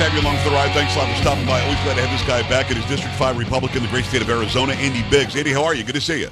Have you along for the ride. Thanks a lot for stopping by. Always glad to have this guy back at his District 5 Republican, the great state of Arizona, Andy Biggs. Andy, how are you? Good to see you.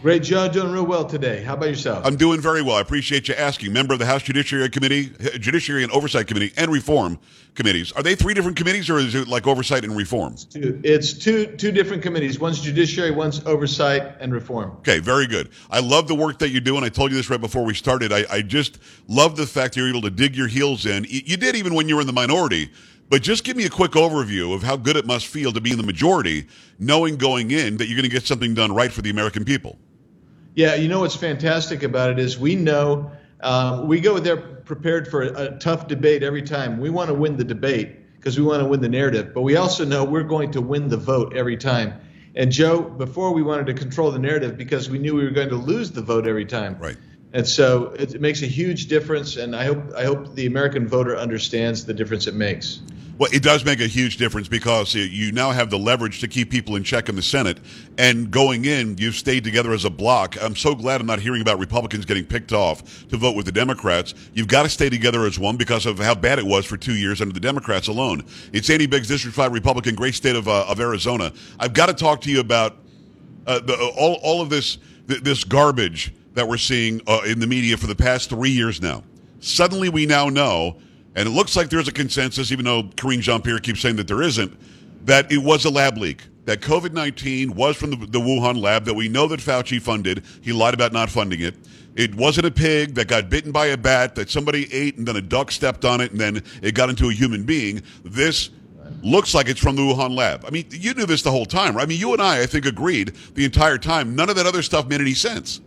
Great, Joe. Doing real well today. How about yourself? I'm doing very well. I appreciate you asking. Member of the House Judiciary Committee, Judiciary and Oversight Committee, and Reform Committees. Are they three different committees, or is it like Oversight and Reform? It's two, it's two two different committees. One's Judiciary, one's Oversight and Reform. Okay, very good. I love the work that you do, and I told you this right before we started. I, I just love the fact you're able to dig your heels in. You did even when you were in the minority. But just give me a quick overview of how good it must feel to be in the majority, knowing going in that you're going to get something done right for the American people. Yeah, you know what's fantastic about it is we know um, we go there prepared for a, a tough debate every time. We want to win the debate because we want to win the narrative, but we also know we're going to win the vote every time. And Joe, before we wanted to control the narrative because we knew we were going to lose the vote every time. Right. And so it, it makes a huge difference, and I hope I hope the American voter understands the difference it makes. Well, it does make a huge difference because you now have the leverage to keep people in check in the Senate. And going in, you've stayed together as a block. I'm so glad I'm not hearing about Republicans getting picked off to vote with the Democrats. You've got to stay together as one because of how bad it was for two years under the Democrats alone. It's Andy Biggs, District 5 Republican, great state of, uh, of Arizona. I've got to talk to you about uh, the, all, all of this, this garbage that we're seeing uh, in the media for the past three years now. Suddenly, we now know and it looks like there's a consensus, even though Karine Jean Pierre keeps saying that there isn't, that it was a lab leak. That COVID 19 was from the, the, Wuhan lab that we know that Fauci funded. He lied about not funding it. It wasn't a pig that got bitten by a bat that somebody ate and then a duck stepped on it and then it got into a human being. This looks like it's from the Wuhan lab. I mean, you knew this the whole time. Right? I mean, you and I, I think, agreed the entire time. None of that other stuff made any sense.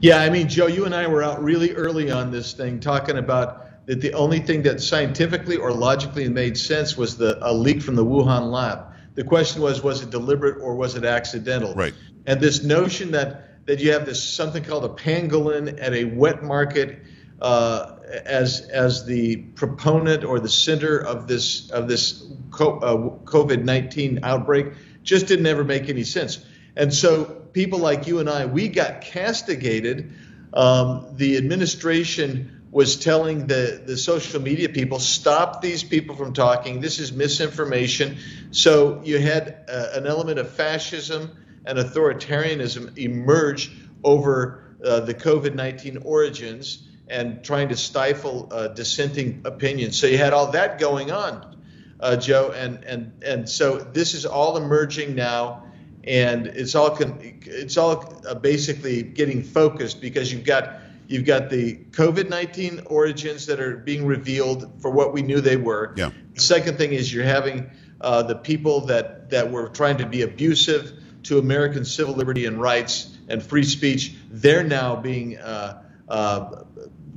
Yeah, I mean, Joe, you and I were out really early on this thing talking about that the only thing that scientifically or logically made sense was the a leak from the Wuhan lab. The question was, was it deliberate or was it accidental? Right. And this notion that that you have this something called a pangolin at a wet market uh, as as the proponent or the center of this of this uh, COVID nineteen outbreak just didn't ever make any sense. And so people like you and I, we got castigated. Um, the administration was telling the, the social media people, stop these people from talking. This is misinformation. So you had uh, an element of fascism and authoritarianism emerge over uh, the COVID 19 origins and trying to stifle uh, dissenting opinions. So you had all that going on, uh, Joe. And, and, and so this is all emerging now. And it's all con- it's all uh, basically getting focused because you've got You've got the COVID 19 origins that are being revealed for what we knew they were. Yeah. The second thing is you're having uh, the people that, that were trying to be abusive to American civil liberty and rights and free speech. They're now being uh, uh,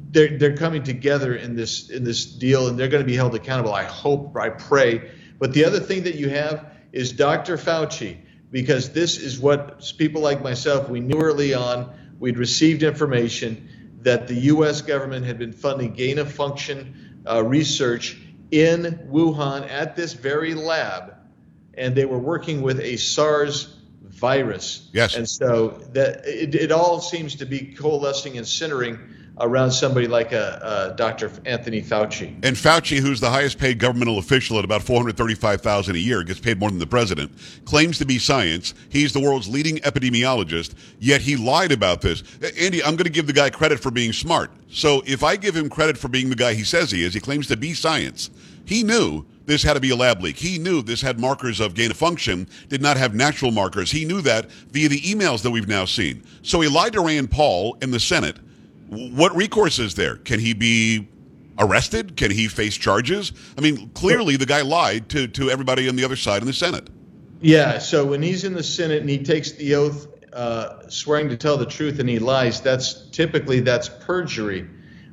they're, they're coming together in this in this deal and they're going to be held accountable. I hope, I pray. But the other thing that you have is Dr. Fauci, because this is what people like myself we knew early on. We'd received information that the U.S. government had been funding gain of function uh, research in Wuhan at this very lab, and they were working with a SARS virus. Yes. And so that it, it all seems to be coalescing and centering around somebody like a, a, Dr. Anthony Fauci. And Fauci, who's the highest paid governmental official at about 435000 a year, gets paid more than the president, claims to be science. He's the world's leading epidemiologist, yet he lied about this. Andy, I'm going to give the guy credit for being smart. So if I give him credit for being the guy he says he is, he claims to be science. He knew this had to be a lab leak. He knew this had markers of gain of function, did not have natural markers. He knew that via the emails that we've now seen. So he lied to Rand Paul in the Senate what recourse is there? Can he be arrested? Can he face charges? I mean, clearly the guy lied to, to everybody on the other side in the Senate. Yeah. So when he's in the Senate and he takes the oath, uh, swearing to tell the truth, and he lies, that's typically that's perjury.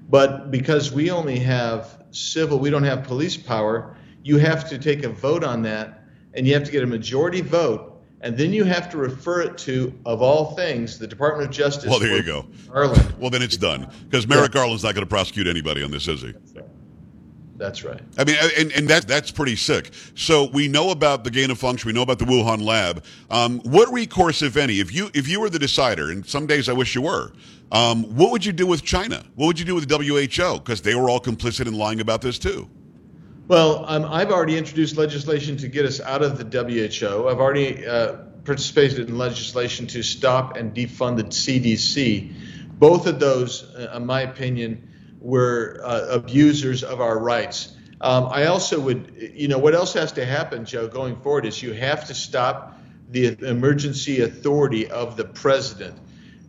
But because we only have civil, we don't have police power. You have to take a vote on that, and you have to get a majority vote and then you have to refer it to, of all things, the Department of Justice. Well, there you go. Garland. Well, then it's done because Merrick yeah. Garland's not going to prosecute anybody on this, is he? That's right. I mean, and, and that that's pretty sick. So we know about the gain of function. We know about the Wuhan lab. Um, what recourse, if any, if you if you were the decider, and some days I wish you were, um, what would you do with China? What would you do with the WHO? Because they were all complicit in lying about this too. Well, um, I've already introduced legislation to get us out of the WHO. I've already uh, participated in legislation to stop and defund the CDC. Both of those, uh, in my opinion, were uh, abusers of our rights. Um, I also would, you know, what else has to happen, Joe, going forward is you have to stop the emergency authority of the president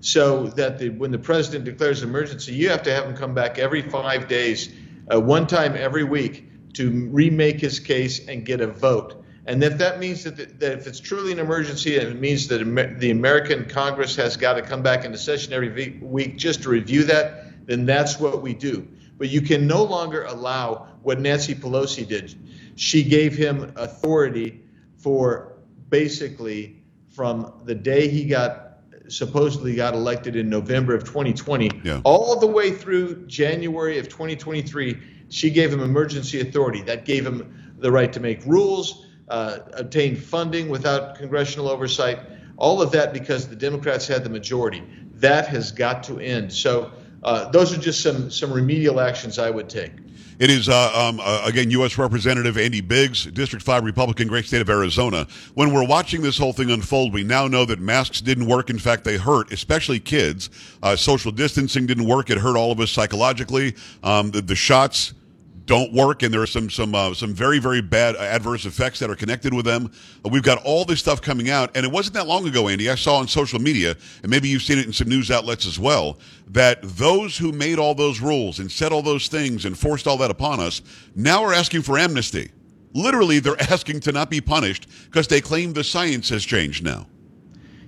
so that the, when the president declares emergency, you have to have him come back every five days, uh, one time every week to remake his case and get a vote. And if that means that, the, that if it's truly an emergency and it means that the American Congress has got to come back into session every week just to review that, then that's what we do. But you can no longer allow what Nancy Pelosi did. She gave him authority for basically from the day he got supposedly got elected in November of 2020 yeah. all the way through January of 2023 she gave him emergency authority. That gave him the right to make rules, uh, obtain funding without congressional oversight. All of that because the Democrats had the majority. That has got to end. So uh, those are just some some remedial actions I would take. It is, uh, um, uh, again, U.S. Representative Andy Biggs, District 5 Republican, great state of Arizona. When we're watching this whole thing unfold, we now know that masks didn't work. In fact, they hurt, especially kids. Uh, social distancing didn't work. It hurt all of us psychologically. Um, the, the shots don't work, and there are some some uh, some very very bad adverse effects that are connected with them. We've got all this stuff coming out, and it wasn't that long ago, Andy. I saw on social media, and maybe you've seen it in some news outlets as well, that those who made all those rules and said all those things and forced all that upon us now are asking for amnesty. Literally, they're asking to not be punished because they claim the science has changed now.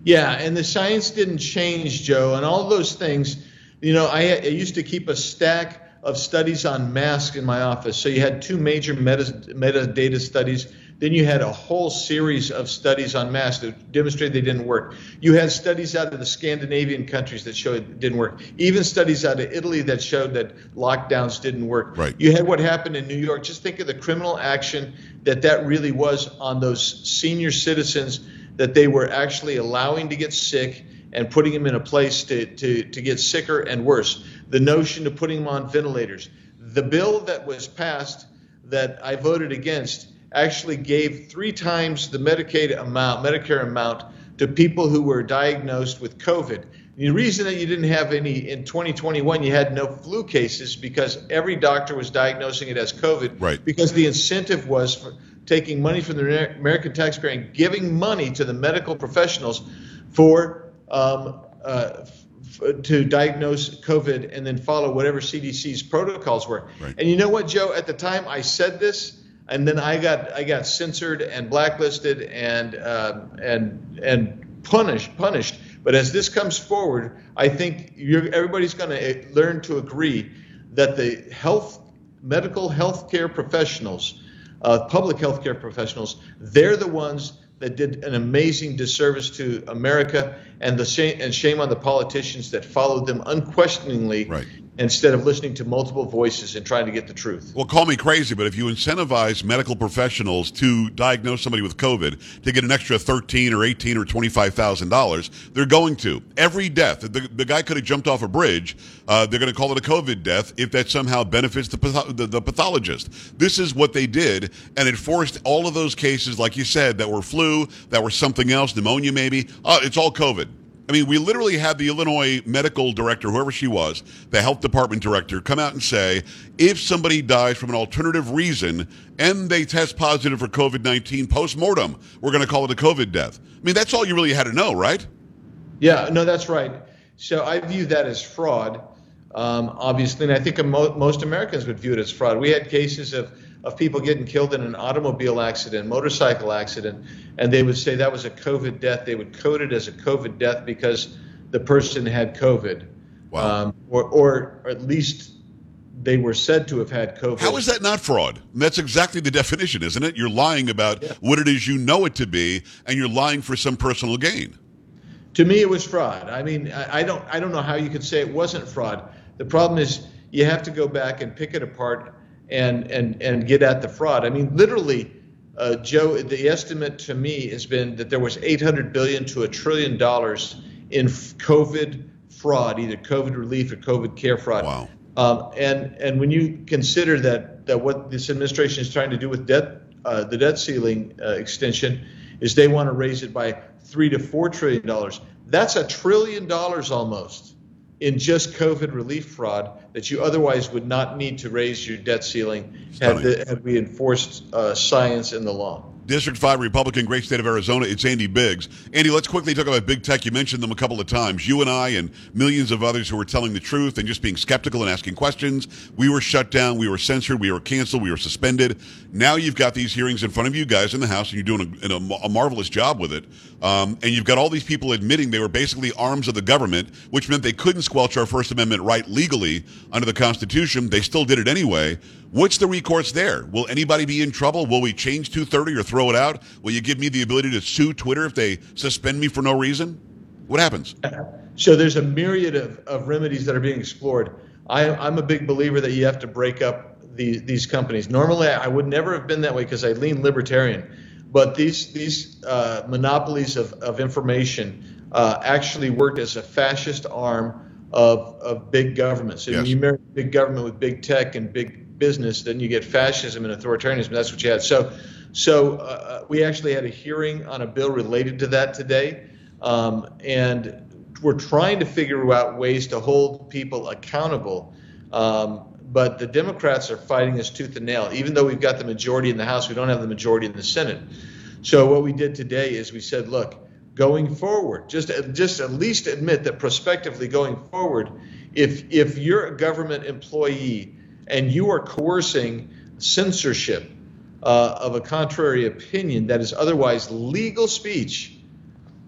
Yeah, and the science didn't change, Joe, and all those things. You know, I, I used to keep a stack of studies on masks in my office. So you had two major meta, metadata studies. Then you had a whole series of studies on masks that demonstrated they didn't work. You had studies out of the Scandinavian countries that showed it didn't work. Even studies out of Italy that showed that lockdowns didn't work. Right. You had what happened in New York. Just think of the criminal action that that really was on those senior citizens that they were actually allowing to get sick and putting them in a place to, to, to get sicker and worse. The notion of putting them on ventilators. The bill that was passed that I voted against actually gave three times the Medicaid amount, Medicare amount, to people who were diagnosed with COVID. The reason that you didn't have any in 2021, you had no flu cases because every doctor was diagnosing it as COVID. Right. Because the incentive was for taking money from the American taxpayer and giving money to the medical professionals for um, uh, f- to diagnose COVID and then follow whatever CDC's protocols were. Right. And you know what, Joe? At the time I said this, and then I got I got censored and blacklisted and uh, and and punished punished. But as this comes forward, I think everybody's going to learn to agree that the health medical health care professionals, uh, public health care professionals, they're the ones that did an amazing disservice to America, and the shame, and shame on the politicians that followed them unquestioningly right instead of listening to multiple voices and trying to get the truth. Well, call me crazy, but if you incentivize medical professionals to diagnose somebody with COVID to get an extra thirteen or eighteen or twenty five thousand dollars, they're going to every death. The, the guy could have jumped off a bridge. Uh, they're going to call it a COVID death if that somehow benefits the, the, the pathologist. This is what they did, and it forced all of those cases, like you said, that were flu, that were something else, pneumonia maybe. Uh, it's all COVID. I mean, we literally had the Illinois medical director, whoever she was, the health department director, come out and say if somebody dies from an alternative reason and they test positive for COVID 19 post mortem, we're going to call it a COVID death. I mean, that's all you really had to know, right? Yeah, no, that's right. So I view that as fraud, um, obviously, and I think most Americans would view it as fraud. We had cases of of people getting killed in an automobile accident, motorcycle accident, and they would say that was a COVID death. They would code it as a COVID death because the person had COVID, wow. um, or, or, at least they were said to have had COVID. How is that not fraud? That's exactly the definition, isn't it? You're lying about yeah. what it is you know it to be, and you're lying for some personal gain. To me, it was fraud. I mean, I, I don't, I don't know how you could say it wasn't fraud. The problem is you have to go back and pick it apart and and and get at the fraud. I mean, literally, uh, Joe, the estimate to me has been that there was 800 billion to a trillion dollars in COVID fraud, either COVID relief or COVID care fraud. Wow. Um, and and when you consider that that what this administration is trying to do with debt, uh, the debt ceiling uh, extension, is they want to raise it by three to four trillion dollars. That's a trillion dollars almost in just COVID relief fraud that you otherwise would not need to raise your debt ceiling had, the, had we enforced uh, science in the law. District 5 Republican, great state of Arizona. It's Andy Biggs. Andy, let's quickly talk about big tech. You mentioned them a couple of times. You and I and millions of others who were telling the truth and just being skeptical and asking questions. We were shut down. We were censored. We were canceled. We were suspended. Now you've got these hearings in front of you guys in the House, and you're doing a, a, a marvelous job with it. Um, and you've got all these people admitting they were basically arms of the government, which meant they couldn't squelch our First Amendment right legally under the Constitution. They still did it anyway. What's the recourse there? Will anybody be in trouble? Will we change 230 or throw it out? Will you give me the ability to sue Twitter if they suspend me for no reason? What happens? So there's a myriad of, of remedies that are being explored. I, am a big believer that you have to break up the, these companies. Normally, I would never have been that way because I lean libertarian. But these these uh, monopolies of, of information uh, actually work as a fascist arm of, of big government. So yes. you marry big government with big tech and big business, then you get fascism and authoritarianism. That's what you had. So, so uh, we actually had a hearing on a bill related to that today, um, and we're trying to figure out ways to hold people accountable. Um, but the Democrats are fighting us tooth and nail. Even though we've got the majority in the House, we don't have the majority in the Senate. So what we did today is we said, look, going forward, just just at least admit that prospectively going forward, if if you're a government employee and you are coercing censorship uh, of a contrary opinion that is otherwise legal speech,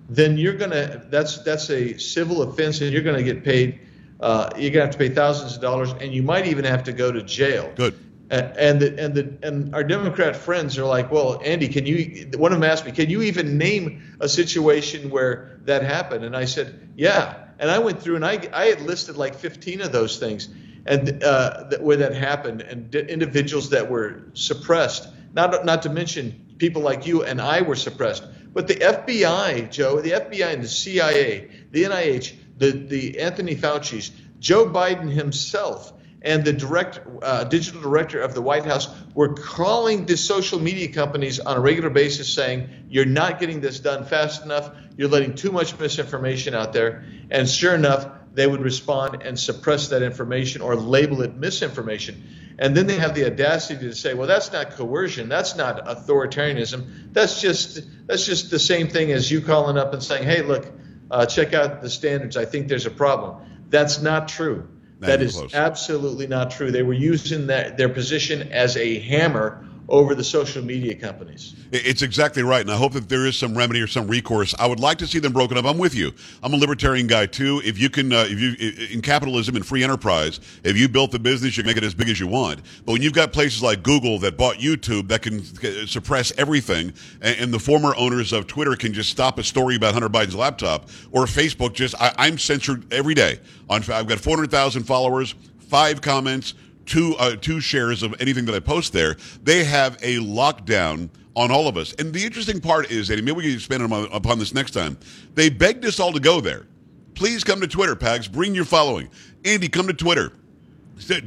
then you're gonna that's that's a civil offense and you're gonna get paid. Uh, you're gonna have to pay thousands of dollars, and you might even have to go to jail. Good. And the, and the and our Democrat friends are like, well, Andy, can you? One of them asked me, can you even name a situation where that happened? And I said, yeah. And I went through and I I had listed like 15 of those things and uh, where that happened, and d- individuals that were suppressed. Not not to mention people like you and I were suppressed. But the FBI, Joe, the FBI and the CIA, the NIH, the the Anthony Fauci's, Joe Biden himself, and the direct uh, digital director of the White House were calling the social media companies on a regular basis, saying, "You're not getting this done fast enough. You're letting too much misinformation out there." And sure enough, they would respond and suppress that information or label it misinformation. And then they have the audacity to say, well, that's not coercion. That's not authoritarianism. That's just that's just the same thing as you calling up and saying, hey, look, uh, check out the standards. I think there's a problem. That's not true. Not that is close. absolutely not true. They were using that, their position as a hammer over the social media companies. It's exactly right, and I hope that there is some remedy or some recourse. I would like to see them broken up. I'm with you. I'm a libertarian guy too. If you can, uh, if you in capitalism and free enterprise, if you built the business, you can make it as big as you want. But when you've got places like Google that bought YouTube that can suppress everything, and, the former owners of Twitter can just stop a story about Hunter Biden's laptop, or Facebook, just I, am censored every day. On I've got 400,000 followers, five comments two uh, two shares of anything that I post there, they have a lockdown on all of us. And the interesting part is, Eddie, maybe we can expand upon this next time. They begged us all to go there. Please come to Twitter, Pags. Bring your following. Andy, come to Twitter.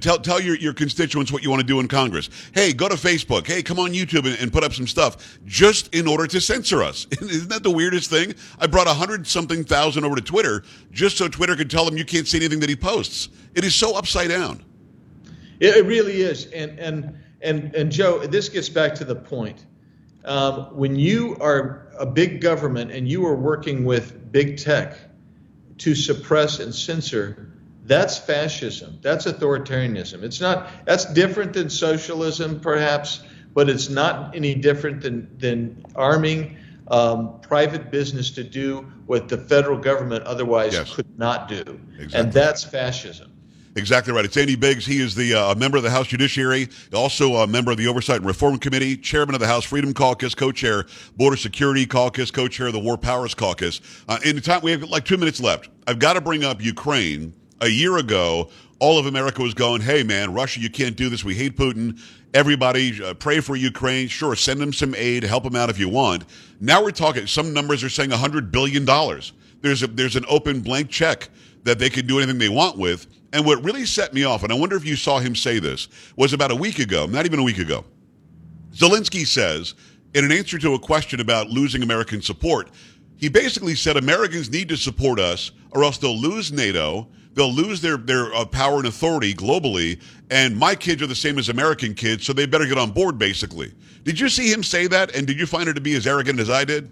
Tell, tell your, your constituents what you want to do in Congress. Hey, go to Facebook. Hey, come on YouTube and, and put up some stuff just in order to censor us. Isn't that the weirdest thing? I brought a hundred something thousand over to Twitter just so Twitter could tell them you can't see anything that he posts. It is so upside down. It, it really is. And, and, and, and Joe, this gets back to the point. Um, when you are a big government and you are working with big tech to suppress and censor, That's fascism. That's authoritarianism. It's not. That's different than socialism, perhaps, but it's not any different than than arming um, private business to do what the federal government otherwise yes. could not do, exactly. and that's fascism. Exactly right. It's Andy Biggs. He is the uh, member of the House Judiciary, also a member of the Oversight and Reform Committee, chairman of the House Freedom Caucus, co-chair Border Security Caucus, co-chair of the War Powers Caucus. Uh, in the time we have like two minutes left, I've got to bring up Ukraine. A year ago, all of America was going, "Hey, man, Russia, you can't do this. We hate Putin. Everybody, uh, pray for Ukraine. Sure, send them some aid, help them out if you want." Now we're talking. Some numbers are saying hundred billion dollars. There's a there's an open blank check that they can do anything they want with. And what really set me off, and I wonder if you saw him say this, was about a week ago, not even a week ago. Zelensky says, in an answer to a question about losing American support, he basically said Americans need to support us or else they'll lose NATO, they'll lose their, their uh, power and authority globally, and my kids are the same as American kids, so they better get on board, basically. Did you see him say that, and did you find it to be as arrogant as I did?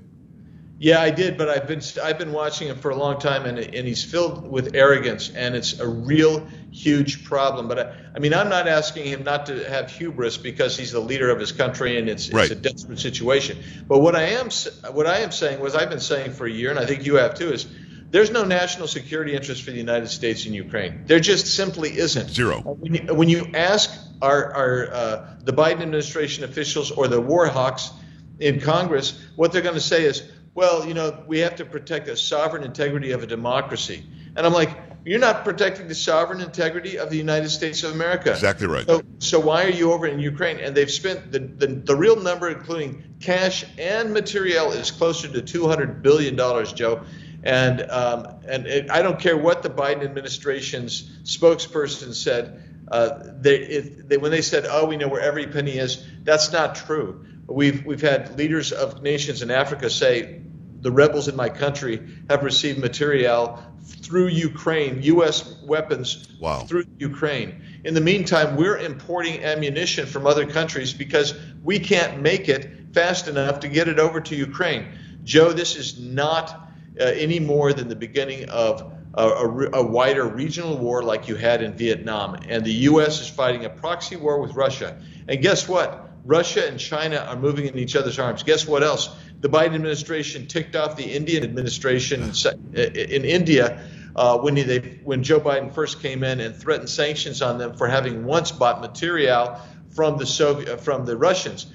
Yeah, I did, but I've been I've been watching him for a long time, and and he's filled with arrogance, and it's a real huge problem. But I, I mean, I'm not asking him not to have hubris because he's the leader of his country, and it's, right. it's a desperate situation. But what I am what I am saying was I've been saying for a year, and I think you have too, is there's no national security interest for the United States in Ukraine. There just simply isn't. Zero. When you, when you ask our, our uh, the Biden administration officials or the war hawks in Congress, what they're going to say is well, you know, we have to protect the sovereign integrity of a democracy. And I'm like, you're not protecting the sovereign integrity of the United States of America. Exactly right. So, so why are you over in Ukraine? And they've spent the, the, the real number, including cash and material, is closer to $200 billion, Joe. And, um, and it, I don't care what the Biden administration's spokesperson said. Uh, they, it, they, when they said, "Oh, we know where every penny is," that's not true. We've we've had leaders of nations in Africa say the rebels in my country have received material through Ukraine, U.S. weapons wow. through Ukraine. In the meantime, we're importing ammunition from other countries because we can't make it fast enough to get it over to Ukraine. Joe, this is not uh, any more than the beginning of a, a, a, wider regional war like you had in Vietnam. And the U.S. is fighting a proxy war with Russia. And guess what? Russia and China are moving in each other's arms. Guess what else? the Biden administration ticked off the Indian administration in India uh, when, they, when Joe Biden first came in and threatened sanctions on them for having once bought material from the Soviet, from the Russians.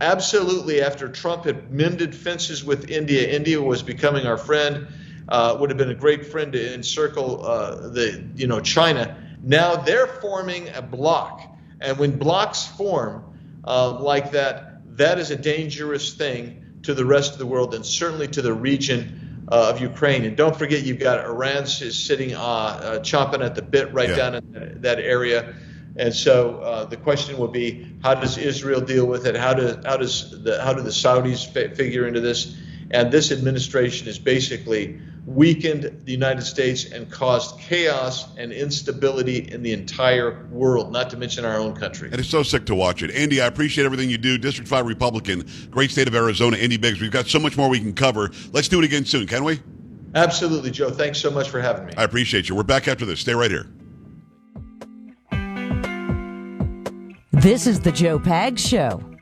Absolutely, after Trump had mended fences with India, India was becoming our friend. Uh, would have been a great friend to encircle uh, the, you know, China. Now they're forming a bloc, and when blocs form uh, like that, that is a dangerous thing to the rest of the world and certainly to the region uh, of Ukraine. And don't forget, you've got Iran is sitting uh, uh, chomping at the bit right yeah. down in that, that, area. And so uh, the question will be, how does Israel deal with it? How, do, how, does the, how do the Saudis fi- figure into this? And this administration is basically weakened the United States and caused chaos and instability in the entire world, not to mention our own country. And it's so sick to watch it. Andy, I appreciate everything you do. District 5 Republican, great state of Arizona, Andy Biggs. We've got so much more we can cover. Let's do it again soon, can we? Absolutely, Joe. Thanks so much for having me. I appreciate you. We're back after this. Stay right here. This is the Joe Pags Show.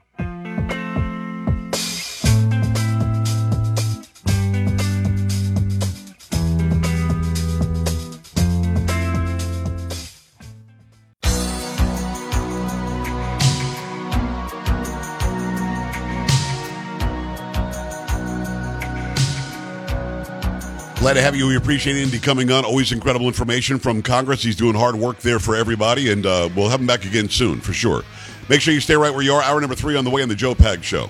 Glad to have you. We appreciate Andy coming on. Always incredible information from Congress. He's doing hard work there for everybody, and uh, we'll have him back again soon for sure. Make sure you stay right where you are. Hour number three on the way on the Joe Pag Show.